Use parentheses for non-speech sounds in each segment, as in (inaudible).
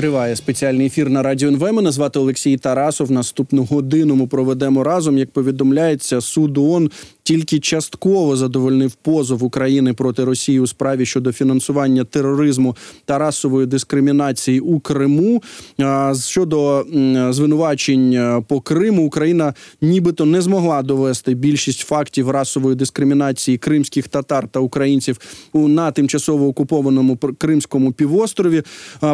Триває спеціальний ефір на радіо НВ. Мене звати Олексій Тарасов. Наступну годину ми проведемо разом. Як повідомляється, суд ООН тільки частково задовольнив позов України проти Росії у справі щодо фінансування тероризму та расової дискримінації у Криму. Щодо звинувачень по Криму, Україна нібито не змогла довести більшість фактів расової дискримінації кримських татар та українців на тимчасово окупованому Кримському півострові.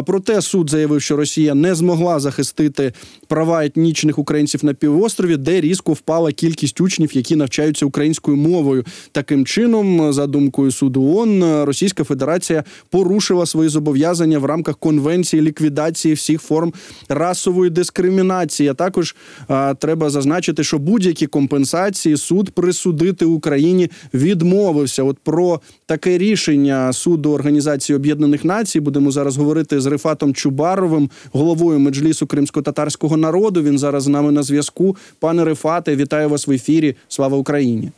Проте суд заявив, що Росія не змогла захистити права етнічних українців на півострові, де різко впала кількість учнів, які навчаються українською мовою. Таким чином, за думкою суду ООН, Російська Федерація порушила свої зобов'язання в рамках конвенції ліквідації всіх форм расової дискримінації. А також а, треба зазначити, що будь-які компенсації суд присудити Україні відмовився. От про таке рішення суду Організації Об'єднаних Націй будемо зараз говорити з Рифатом Чубаровим, головою меджлісу кримсько-татарського народу. Він зараз з нами на зв'язку. Пане Рифате, вітаю вас в ефірі. Слава Україні.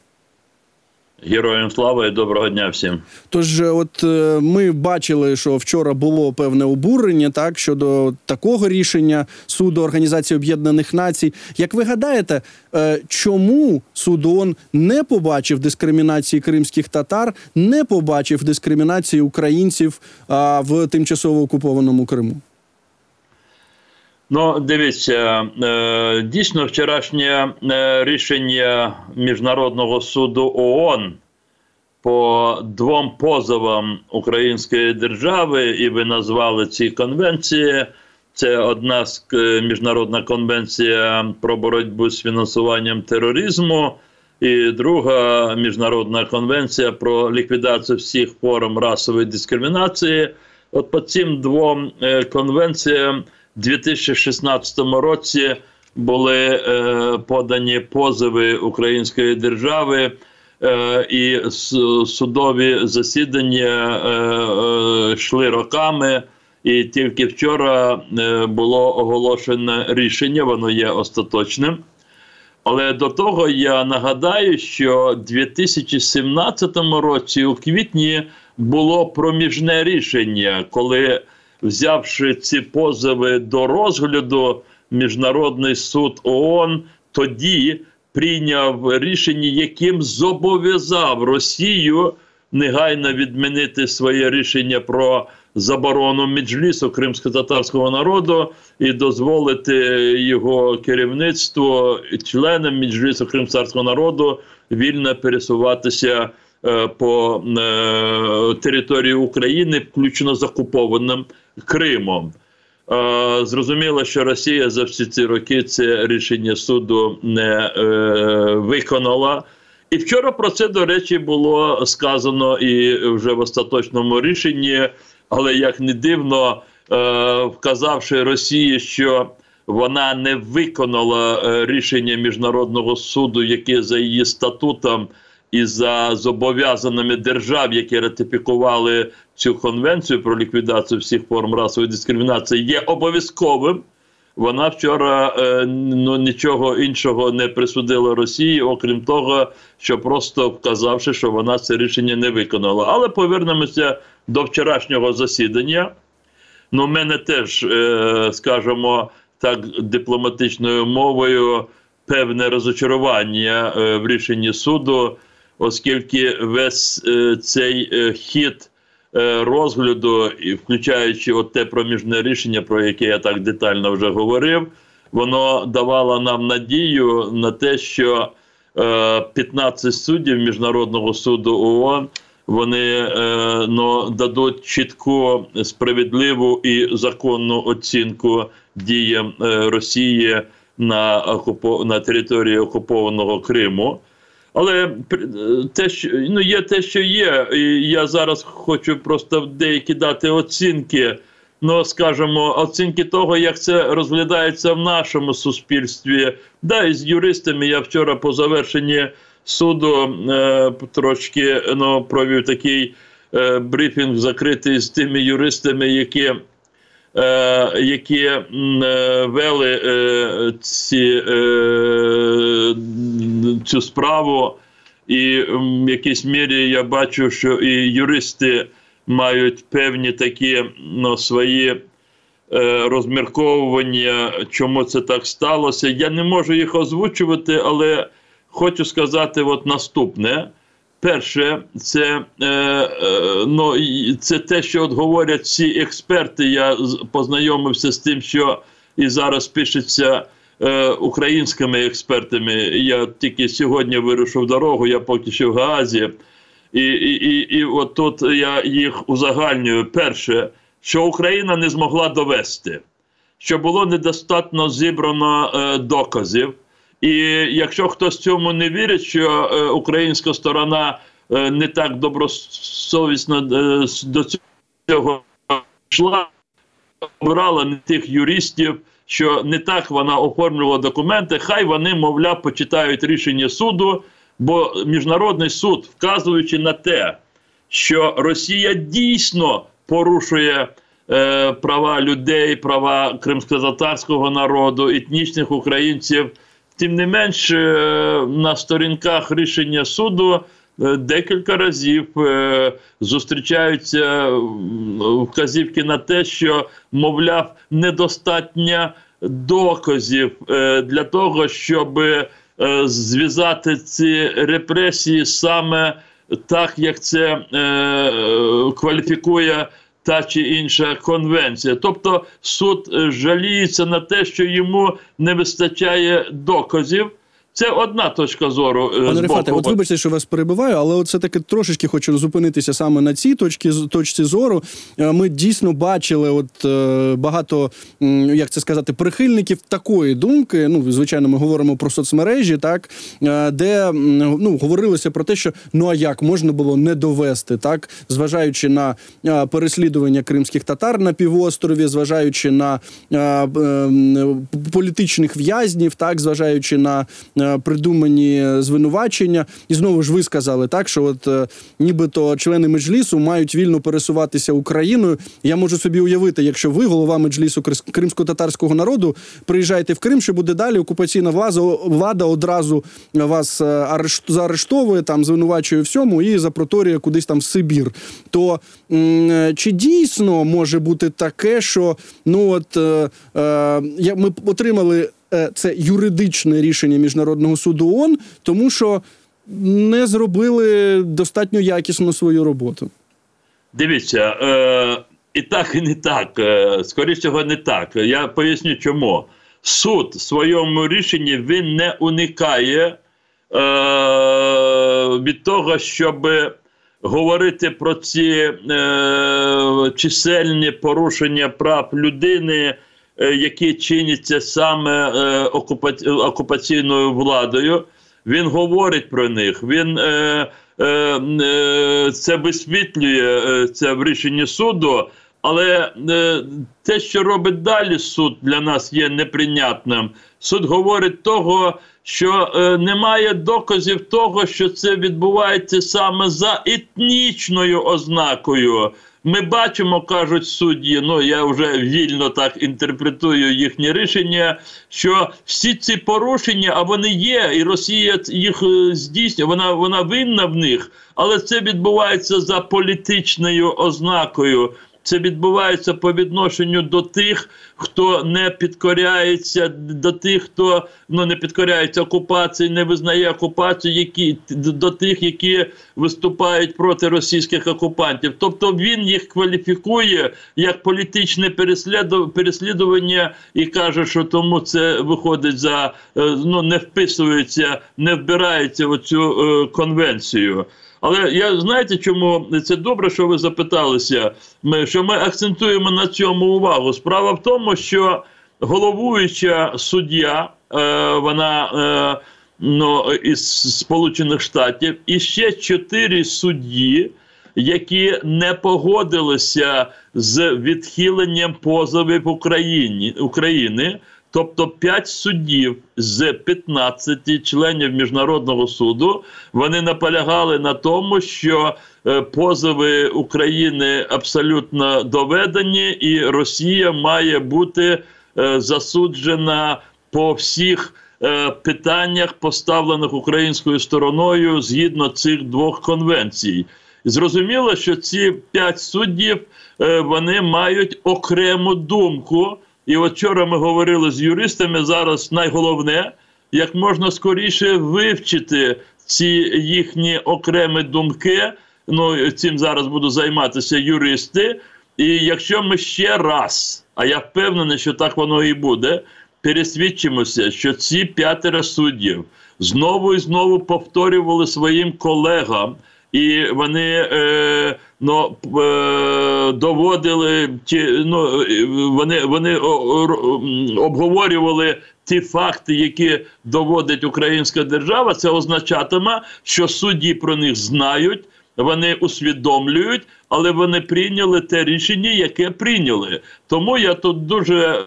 Героям слава і доброго дня всім. Тож, е, от е, ми бачили, що вчора було певне обурення так щодо такого рішення суду Організації Об'єднаних Націй. Як ви гадаєте, е, чому судон не побачив дискримінації кримських татар, не побачив дискримінації українців в тимчасово окупованому Криму? Ну, дивіться, е, дійсно, вчорашнє е, рішення Міжнародного суду ООН по двом позовам Української держави, і ви назвали ці конвенції. Це одна з е, міжнародна конвенція про боротьбу з фінансуванням тероризму, і друга міжнародна конвенція про ліквідацію всіх форм расової дискримінації. От по цим двом конвенціям. 2016 році були е, подані позови Української держави. Е, і судові засідання е, е, йшли роками, і тільки вчора е, було оголошено рішення, воно є остаточним. Але до того я нагадаю, що у 2017 році у квітні було проміжне рішення, коли взявши ці позови до розгляду, Міжнародний суд ООН тоді прийняв рішення, яким зобов'язав Росію негайно відмінити своє рішення про заборону меджлісу кримсько-татарського народу і дозволити його керівництву членам меджлісу кримсько-татарського народу вільно пересуватися. Е, по е, території України, включно з окупованим Кримом. Е, зрозуміло, що Росія за всі ці роки це рішення суду не виконала. І вчора про це, до речі, було сказано і вже в остаточному рішенні, але як не дивно, вказавши Росії, що вона не виконала рішення міжнародного суду, яке за її статутом і за зобов'язаними держав, які ратифікували цю конвенцію про ліквідацію всіх форм расової дискримінації, є обов'язковим. Вона вчора е, ну нічого іншого не присудила Росії, окрім того, що просто вказавши, що вона це рішення не виконала. Але повернемося до вчорашнього засідання. Ну, мене теж, е, скажімо так, дипломатичною мовою певне розочарування е, в рішенні суду оскільки весь е, цей е, хід е, розгляду, і включаючи от те проміжне рішення, про яке я так детально вже говорив, воно давало нам надію на те, що 15 суддів міжнародного суду ООН вони ну, дадуть чітку справедливу і законну оцінку діям Росії на на території окупованого Криму. Але те, що ну є те, що є, і я зараз хочу просто деякі дати оцінки. Ну, скажімо, оцінки того, як це розглядається в нашому суспільстві. Да, і з юристами я вчора по завершенні суду е, трошки ну, провів такий е, брифінг закритий з тими юристами, які е, які е, вели е, ці. Цю справу, і в якійсь мірі я бачу, що і юристи мають певні такі ну, свої е, розмірковування, чому це так сталося. Я не можу їх озвучувати, але хочу сказати от наступне. Перше, це, е, е, ну, це те, що от говорять всі експерти. Я познайомився з тим, що і зараз пишеться е, українськими експертами. Я тільки сьогодні вирушив дорогу, я поки що в Гаазі. І, і, і, і от тут я їх узагальнюю. Перше, що Україна не змогла довести, що було недостатньо зібрано е, доказів. І якщо хтось цьому не вірить, що е, українська сторона е, не так добросовісно е, до цього йшла, обирала не тих юристів, що не так вона оформлювала документи, хай вони, мовляв, почитають рішення суду, бо міжнародний суд, вказуючи на те, що Росія дійсно порушує е, права людей, права кримськотатарського народу, етнічних українців. Тим не менш, е, на сторінках рішення суду декілька разів е, зустрічаються вказівки на те, що, мовляв, недостатньо доказів е, для того, щоб е, зв'язати ці репресії саме так, як це е, е, кваліфікує та чи інша конвенція. Тобто суд е, жаліється на те, що йому не вистачає доказів. Це одна точка зору. е, Пане Рефате, от вибачте, що вас перебиваю, але все таки трошечки хочу зупинитися саме на цій точці точці зору. Е, Ми дійсно бачили, от е, багато як це сказати, прихильників такої думки. Ну, звичайно, ми говоримо про соцмережі, так де ну говорилося про те, що ну а як можна було не довести, так зважаючи на переслідування кримських татар на півострові, зважаючи на е, е, м, політичних в'язнів, так зважаючи на придумані звинувачення, і знову ж ви сказали так, що от е, нібито члени меджлісу мають вільно пересуватися Україною. Я можу собі уявити, якщо ви, голова меджлісу кримсько-татарського народу, приїжджаєте в Крим, що буде далі окупаційна влада, влада одразу вас е, арешт, заарештовує, там звинувачує всьому і запроторює кудись там в Сибір. То е, чи дійсно може бути таке, що ну от е, ми отримали це юридичне рішення міжнародного суду ООН, тому що не зробили достатньо якісно свою роботу. Дивіться, е, і так, і не так. Е, скоріше не так. Я поясню чому. Суд в своєму рішенні він не уникає е, від того, щоб говорити про ці е, чисельні порушення прав людини, е, які чиняться саме е, окупаційною владою. Він говорить про них. Він е, е, е, це висвітлює е, це в рішенні суду. Але е, те, що робить далі суд, для нас є неприйнятним. Суд говорить того, що е, немає доказів того, що це відбувається саме за етнічною ознакою. Ми бачимо, кажуть судді, ну я вже вільно так інтерпретую їхнє рішення, що всі ці порушення, а вони є, і Росія їх е, здійснює, вона, вона винна в них, але це відбувається за політичною ознакою. Це відбувається по відношенню до тих, хто не підкоряється, до тих, хто ну не підкоряється окупації, не визнає окупацію, які до тих, які виступають проти російських окупантів. Тобто він їх кваліфікує як політичне пересліду- переслідування і каже, що тому це виходить за е, ну не вписується, не вбирається в цю е, конвенцію. Але я знаєте, чому це добре, що ви запиталися? Ми що ми акцентуємо на цьому увагу. Справа в тому, що головуюча суддя, е, вона е, ну, із Сполучених Штатів, і ще чотири судді, які не погодилися з відхиленням позовів Україні, України. Тобто 5 суддів з 15 членів міжнародного суду вони наполягали на тому, що е, позови України абсолютно доведені, і Росія має бути е, засуджена по всіх е, питаннях, поставлених українською стороною згідно цих двох конвенцій. Зрозуміло, що ці п'ять суддів вони мають окрему думку. І от вчора ми говорили з юристами. Зараз найголовне, як можна скоріше вивчити ці їхні окремі думки. Ну цим зараз будуть займатися юристи. І якщо ми ще раз, а я впевнений, що так воно і буде, пересвідчимося, що ці п'ятеро суддів знову і знову повторювали своїм колегам, і вони е, ну, е, доводили ті, ну, вони, вони обговорювали ті факти, які доводить українська держава. Це означатиме, що судді про них знають. Вони усвідомлюють, але вони прийняли те рішення, яке прийняли. Тому я тут дуже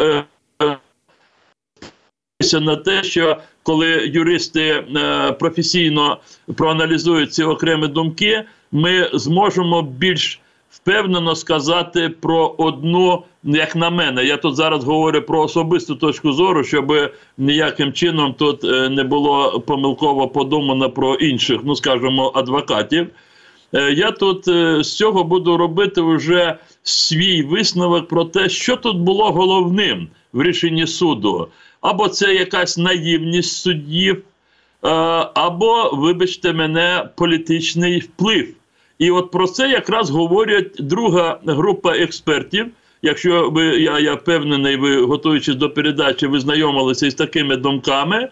е, е, на те, що коли юристи е, професійно проаналізують ці окремі думки, ми зможемо більш впевнено сказати про одну, як на мене, я тут зараз говорю про особисту точку зору, щоб ніяким чином тут е, не було помилково подумано про інших, ну скажімо, адвокатів. Е, я тут з цього буду робити вже свій висновок про те, що тут було головним в рішенні суду. Або це якась наївність суддів, або, вибачте мене, політичний вплив. І от про це якраз говорять друга група експертів. Якщо ви я я впевнений, ви готуючись до передачі, ви знайомилися із такими думками.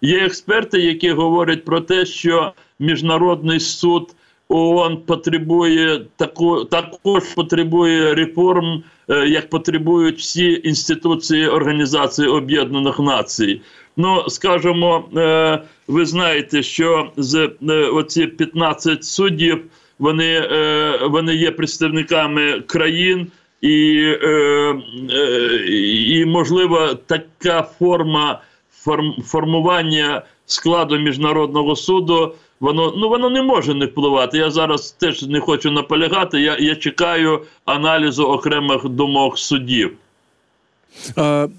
Є експерти, які говорять про те, що міжнародний суд ООН потребує таку, також потребує реформ, е, як потребують всі інституції Організації Об'єднаних Націй. Ну, скажімо, е, ви знаєте, що з е, оці 15 суддів вони е, вони є представниками країн, і, е, е, і можливо, така форма форм, формування складу міжнародного суду. Воно ну воно не може не впливати. Я зараз теж не хочу наполягати. Я я чекаю аналізу окремих думок суддів.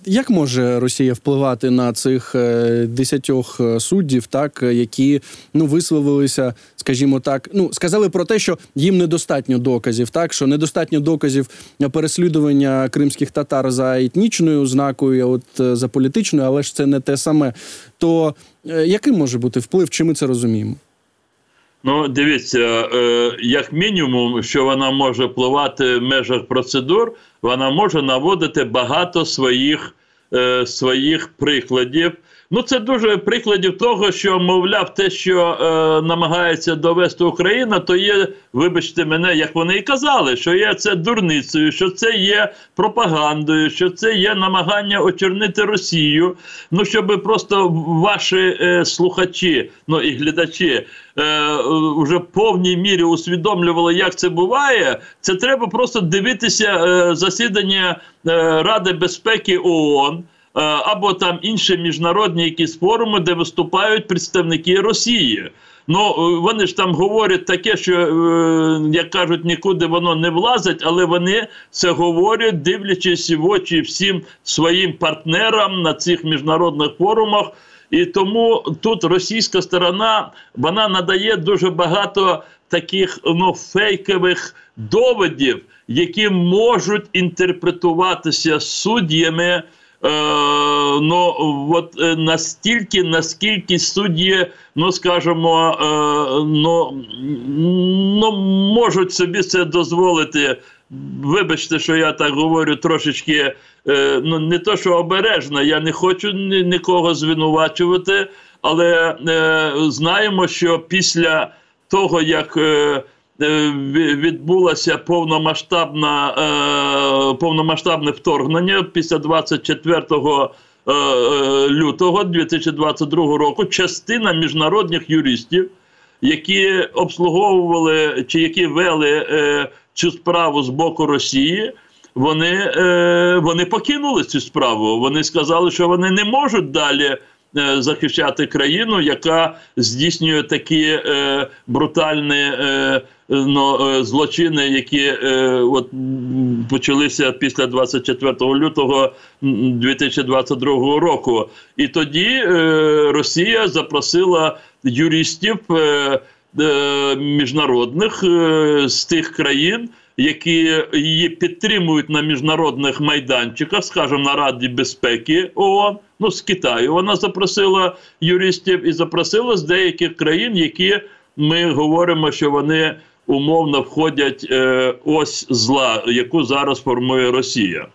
Як може Росія впливати на цих е, десятьох е, суддів, так які ну висловилися, скажімо так, ну сказали про те, що їм недостатньо доказів, так що недостатньо доказів переслідування кримських татар за етнічною ознакою, а от е, за політичною, але ж це не те саме. То яким може бути вплив? Чи ми це розуміємо? Ну, дивіться, е, як мінімум, що вона може впливати в межах процедур, вона може наводити багато своїх е, своїх прикладів. Ну, це дуже прикладів того, що, мовляв, те, що е, намагається довести Україна, то є, вибачте мене, як вони і казали, що є це дурницею, що це є пропагандою, що це є намагання очернити Росію. Ну, щоб просто ваші е, слухачі, ну і глядачі. Е, вже в повній мірі усвідомлювали, як це буває. Це треба просто дивитися е, засідання е, Ради безпеки ООН. Е, або там інші міжнародні якісь форуми, де виступають представники Росії. Ну е, вони ж там говорять таке, що е, як кажуть, нікуди воно не влазить, але вони це говорять, дивлячись в очі всім своїм партнерам на цих міжнародних форумах. І тому тут російська сторона вона надає дуже багато таких ну, фейкових доводів, які можуть інтерпретуватися суддями. Е, ну от е, настільки, наскільки судді, ну скажімо, е, ну, ну можуть собі це дозволити. Вибачте, що я так говорю трошечки, ну не то, що обережно, я не хочу нікого звинувачувати, але знаємо, що після того, як відбулося повномасштабна, е, повномасштабне вторгнення після 24 е, лютого 2022 року. Частина міжнародних юристів, які обслуговували чи які вели цю справу з боку Росії. Вони вони покинули цю справу. Вони сказали, що вони не можуть далі захищати країну, яка здійснює такі е, брутальні е, ну, е, злочини, які е, от почалися після 24 лютого 2022 року. І тоді е, Росія запросила юристів е, е, міжнародних е, з тих країн. Які її підтримують на міжнародних майданчиках, скажімо, на Раді безпеки ООН, ну з Китаю. Вона запросила юристів і запросила з деяких країн, які ми говоримо, що вони умовно входять е, ось зла, яку зараз формує Росія.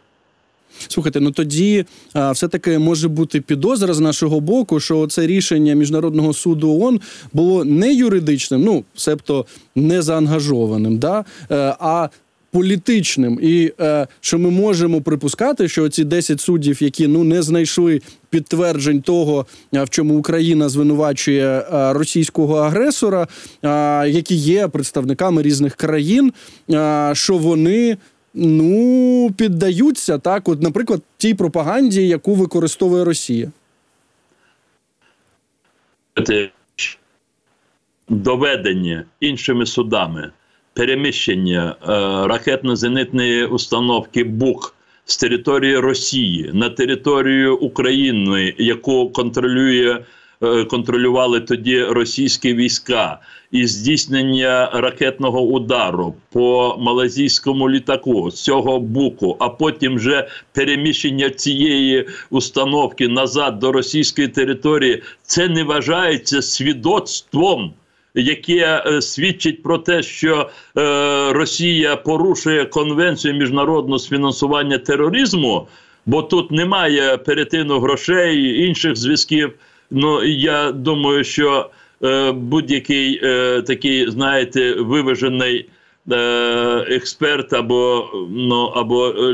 Слухайте, ну тоді все-таки може бути підозра з нашого боку, що це рішення міжнародного суду ООН було не юридичним, ну себто не заангажованим, да? е, а політичним. І е, що ми можемо припускати, що ці 10 суддів, які ну не знайшли підтверджень того, в чому Україна звинувачує російського агресора, які є представниками різних країн, що вони. Ну, піддаються так, от, наприклад, тій пропаганді, яку використовує Росія. Доведення іншими судами переміщення е, ракетно-зенитної установки БУК з території Росії на територію України, яку контролює. Е, Контролювали тоді російські війська і здійснення ракетного удару по малазійському літаку з цього буку, а потім вже переміщення цієї установки назад до російської території, це не вважається свідоцтвом яке е, свідчить про те, що е, Росія порушує конвенцію міжнародного фінансування тероризму, бо тут немає перетину грошей інших зв'язків. Ну я думаю, що е, будь-який е, такий, знаєте, виважений е, експерт або ну або е,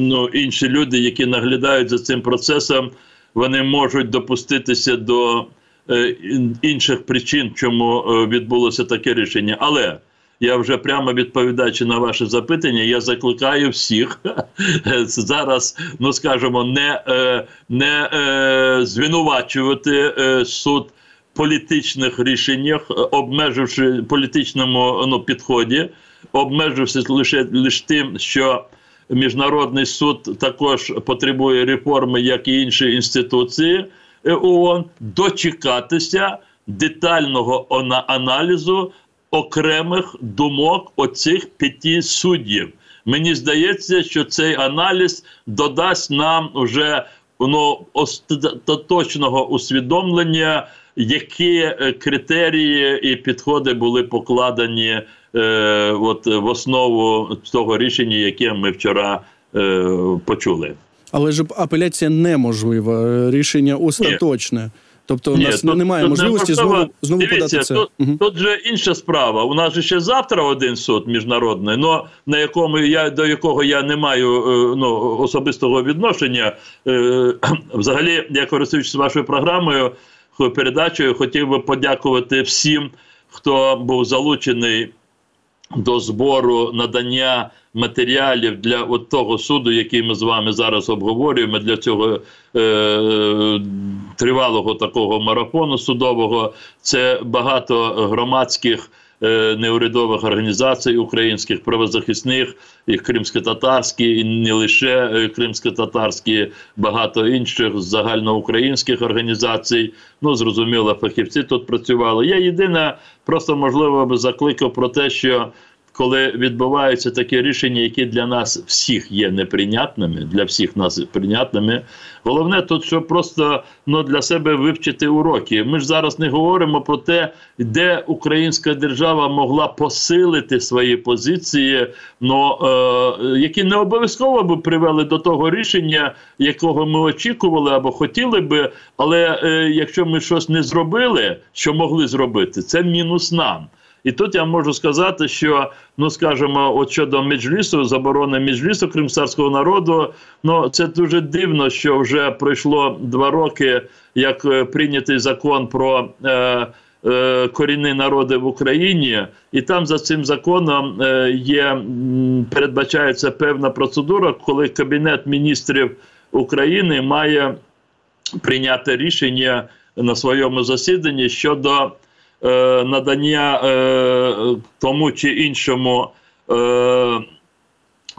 ну інші люди, які наглядають за цим процесом, вони можуть допуститися до е, інших причин, чому е, відбулося таке рішення. Але я вже прямо відповідаючи на ваше запитання, я закликаю всіх (laughs) зараз, ну скажімо, не, е, не е, звинувачувати е, суд політичних рішеннях, обмеживши політичному ну, підході, обмежившись лише, лише тим, що міжнародний суд також потребує реформи, як і інші інституції ООН, дочекатися детального аналізу окремих думок оцих п'яти суддів. Мені здається, що цей аналіз додасть нам вже ну, остаточного усвідомлення, які е, критерії і підходи були покладені е, от, в основу того рішення, яке ми вчора е, почули. Але ж апеляція неможлива, рішення остаточне. Тобто, у нас тут- немає тут можливості не знову, знову Дивіться, подати це. Тут, угу. тут же інша справа. У нас же ще завтра один суд міжнародний, но на якому я до якого я не маю е, ну, особистого відношення. Е, (clears throat) Взагалі, я користуючись вашою програмою, передачею, хотів би подякувати всім, хто був залучений до збору надання матеріалів для от того суду, який ми з вами зараз обговорюємо, для цього е, тривалого такого марафону судового. Це багато громадських. Е, Неурядових організацій українських правозахисних, і кримсько-татарські, і не лише кримськотатарські, багато інших загальноукраїнських організацій. Ну зрозуміло, фахівці тут працювали. Я єдине, просто можливо би закликав про те, що коли відбуваються такі рішення, які для нас всіх є неприйнятними, для всіх нас прийнятними. Головне тут, щоб просто ну, для себе вивчити уроки. Ми ж зараз не говоримо про те, де українська держава могла посилити свої позиції, но, е, які не обов'язково би привели до того рішення, якого ми очікували або хотіли би. Але е, якщо ми щось не зробили, що могли зробити, це мінус нам. І тут я можу сказати, що ну скажімо, от щодо меджлісу, заборони меджлісу кримсарського народу, ну це дуже дивно, що вже пройшло два роки, як е, прийнятий закон про. Е, е, Корінні народи в Україні, і там за цим законом е, є передбачається певна процедура, коли Кабінет міністрів України має прийняти рішення на своєму засіданні щодо надання е, тому чи іншому е,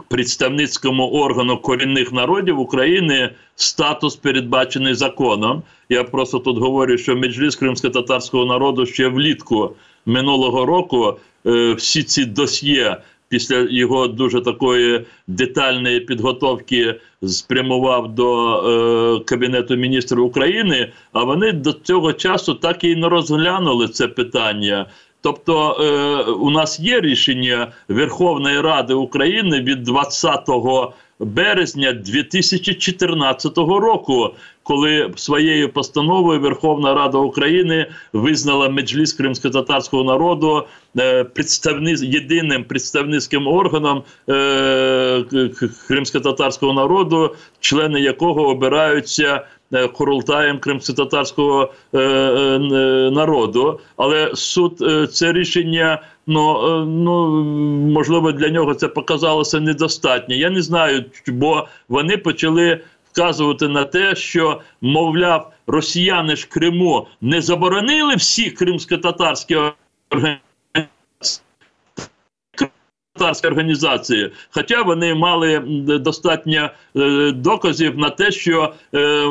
представницькому органу корінних народів України статус передбачений законом. Я просто тут говорю, що Меджліс кримсько-татарського народу ще влітку минулого року е, всі ці досьє після його дуже такої детальної підготовки спрямував до е, Кабінету міністрів України, а вони до цього часу так і не розглянули це питання. Тобто е, у нас є рішення Верховної Ради України від 20 березня 2014 року, коли своєю постановою Верховна Рада України визнала меджліс кримсько-татарського народу е, представни, єдиним представницьким органом е, к- к- народу, члени якого обираються е, Курултаєм кримсько-татарського е, е, народу. Але суд е, це рішення. Ну, е, ну можливо, для нього це показалося недостатньо. Я не знаю, бо вони почали вказувати на те, що мовляв, росіяни ж Криму не заборонили всі кримсько-татарські організації. Татарські організації, хоча вони мали достатньо е, доказів на те, що е,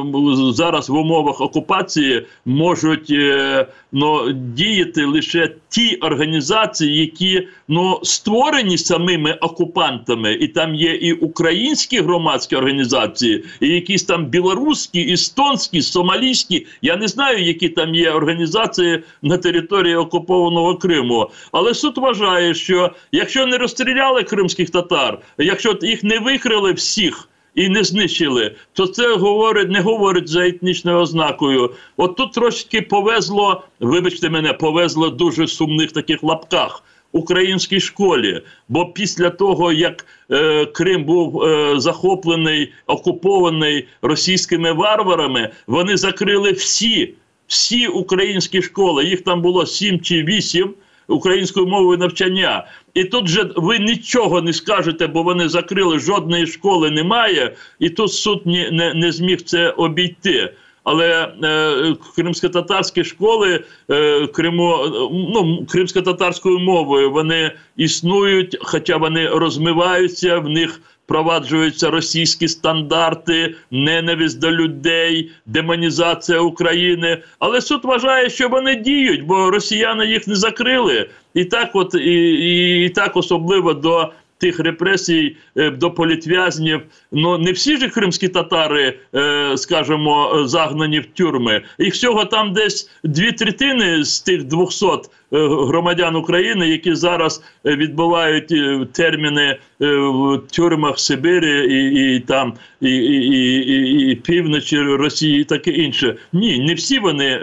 зараз в умовах окупації можуть е, ну, діяти лише ті організації, які ну, створені самими окупантами, і там є і українські громадські організації, і якісь там білоруські, естонські, сомалійські. Я не знаю, які там є організації на території окупованого Криму. Але суд вважає, що якщо не розстріляли кримських татар, якщо їх не викрили всіх. І не знищили, то це говорить, не говорить за етнічною ознакою. От тут трошки повезло, вибачте мене, повезло дуже сумних таких лапках українській школі. Бо після того, як е, Крим був е, захоплений, окупований російськими варварами, вони закрили всі, всі українські школи. Їх там було сім чи вісім українською мовою навчання. І тут же ви нічого не скажете, бо вони закрили, жодної школи немає, і тут суд не, не, не зміг це обійти. Але е, кримсько-татарські школи е, Криму, е, ну, кримсько-татарською мовою вони існують, хоча вони розмиваються, в них впроваджуються російські стандарти, ненависть до людей, демонізація України. Але суд вважає, що вони діють, бо росіяни їх не закрили. І так, от і, і, і так особливо до тих репресій е, до політв'язнів. Ну не всі ж кримські татари, е, скажімо, загнані в тюрми. Їх всього там десь дві третини з тих 200 е, громадян України, які зараз відбувають терміни в тюрмах Сибирі і, і там і, і, і, і, і півночі Росії, і таке інше. Ні, не всі вони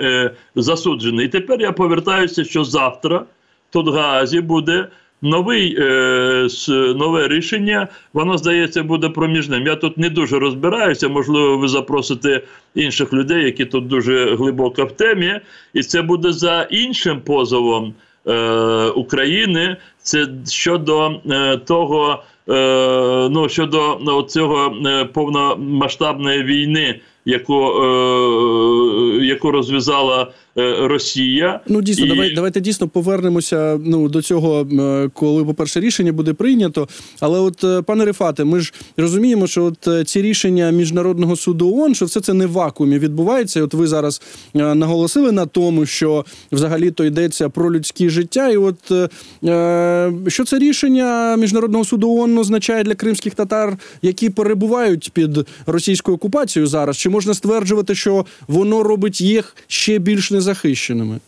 засуджені. І тепер я повертаюся, що завтра тут в Гаазі буде новий, е, нове рішення. Воно здається буде проміжним. Я тут не дуже розбираюся. Можливо, ви запросите інших людей, які тут дуже глибоко в темі, і це буде за іншим позовом е, України. Це щодо е, того. Е, ну щодо ну, цього е, повномасштабної війни, яку, е, яку розв'язала е, Росія, Ну дійсно, І- давай давайте дійсно повернемося ну до цього, коли по перше рішення буде прийнято. Але от е, пане Рефате, ми ж розуміємо, що от е, ці рішення міжнародного суду ООН, що все це не в вакуумі відбувається. І От ви зараз наголосили на тому, що взагалі то йдеться про людські життя. І от е, е, що це рішення міжнародного суду ООН означає для кримських татар, які перебувають під російською окупацією зараз? Чи можна стверджувати, що воно робить їх ще більш незахищеними?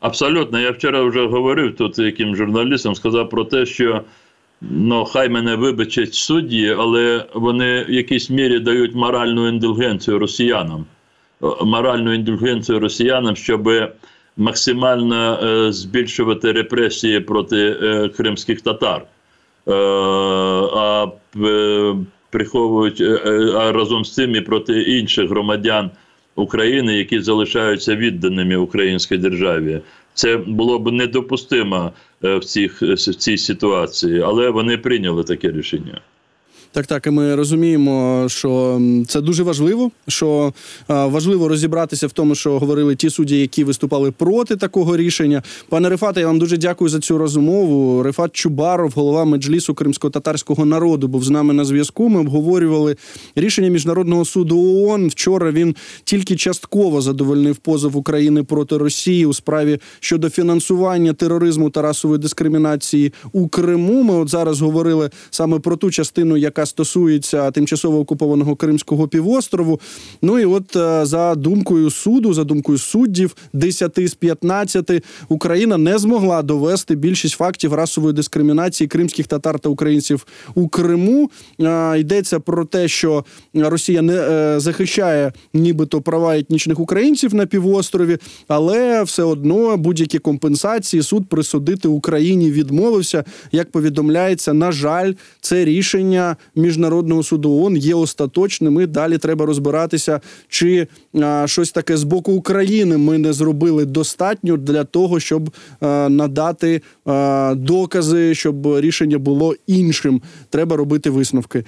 Абсолютно, я вчора вже говорив тут яким журналістам, сказав про те, що ну хай мене вибачать судді, але вони в якійсь мірі дають моральну індульгенцію росіянам. Моральну індульгенцію росіянам, щоб максимально е, збільшувати репресії проти е, кримських татар. Е, а е, приховують е, е, а разом з цим і проти інших громадян України, які залишаються відданими українській державі. Це було б недопустимо е, в, цих, в цій ситуації, але вони прийняли таке рішення. Так, так, і ми розуміємо, що це дуже важливо. Що важливо розібратися в тому, що говорили ті судді, які виступали проти такого рішення. Пане Рефате, я вам дуже дякую за цю розмову. Рефат Чубаров, голова меджлісу кримсько-татарського народу, був з нами на зв'язку. Ми обговорювали рішення міжнародного суду ООН. Вчора він тільки частково задовольнив позов України проти Росії у справі щодо фінансування тероризму та расової дискримінації у Криму. Ми от зараз говорили саме про ту частину, яка стосується тимчасово окупованого Кримського півострову. Ну і от е, за думкою суду, за думкою суддів, 10 з 15, Україна не змогла довести більшість фактів расової дискримінації кримських татар та українців у Криму. Е, Йдеться про те, що Росія не е, захищає нібито права етнічних українців на півострові, але все одно будь-які компенсації суд присудити Україні відмовився. Як повідомляється, на жаль, це рішення міжнародного суду ООН є остаточним. І далі треба розбиратися, чи а, щось таке з боку України ми не зробили достатньо для того, щоб а, надати а, докази, щоб рішення було іншим. Треба робити висновки.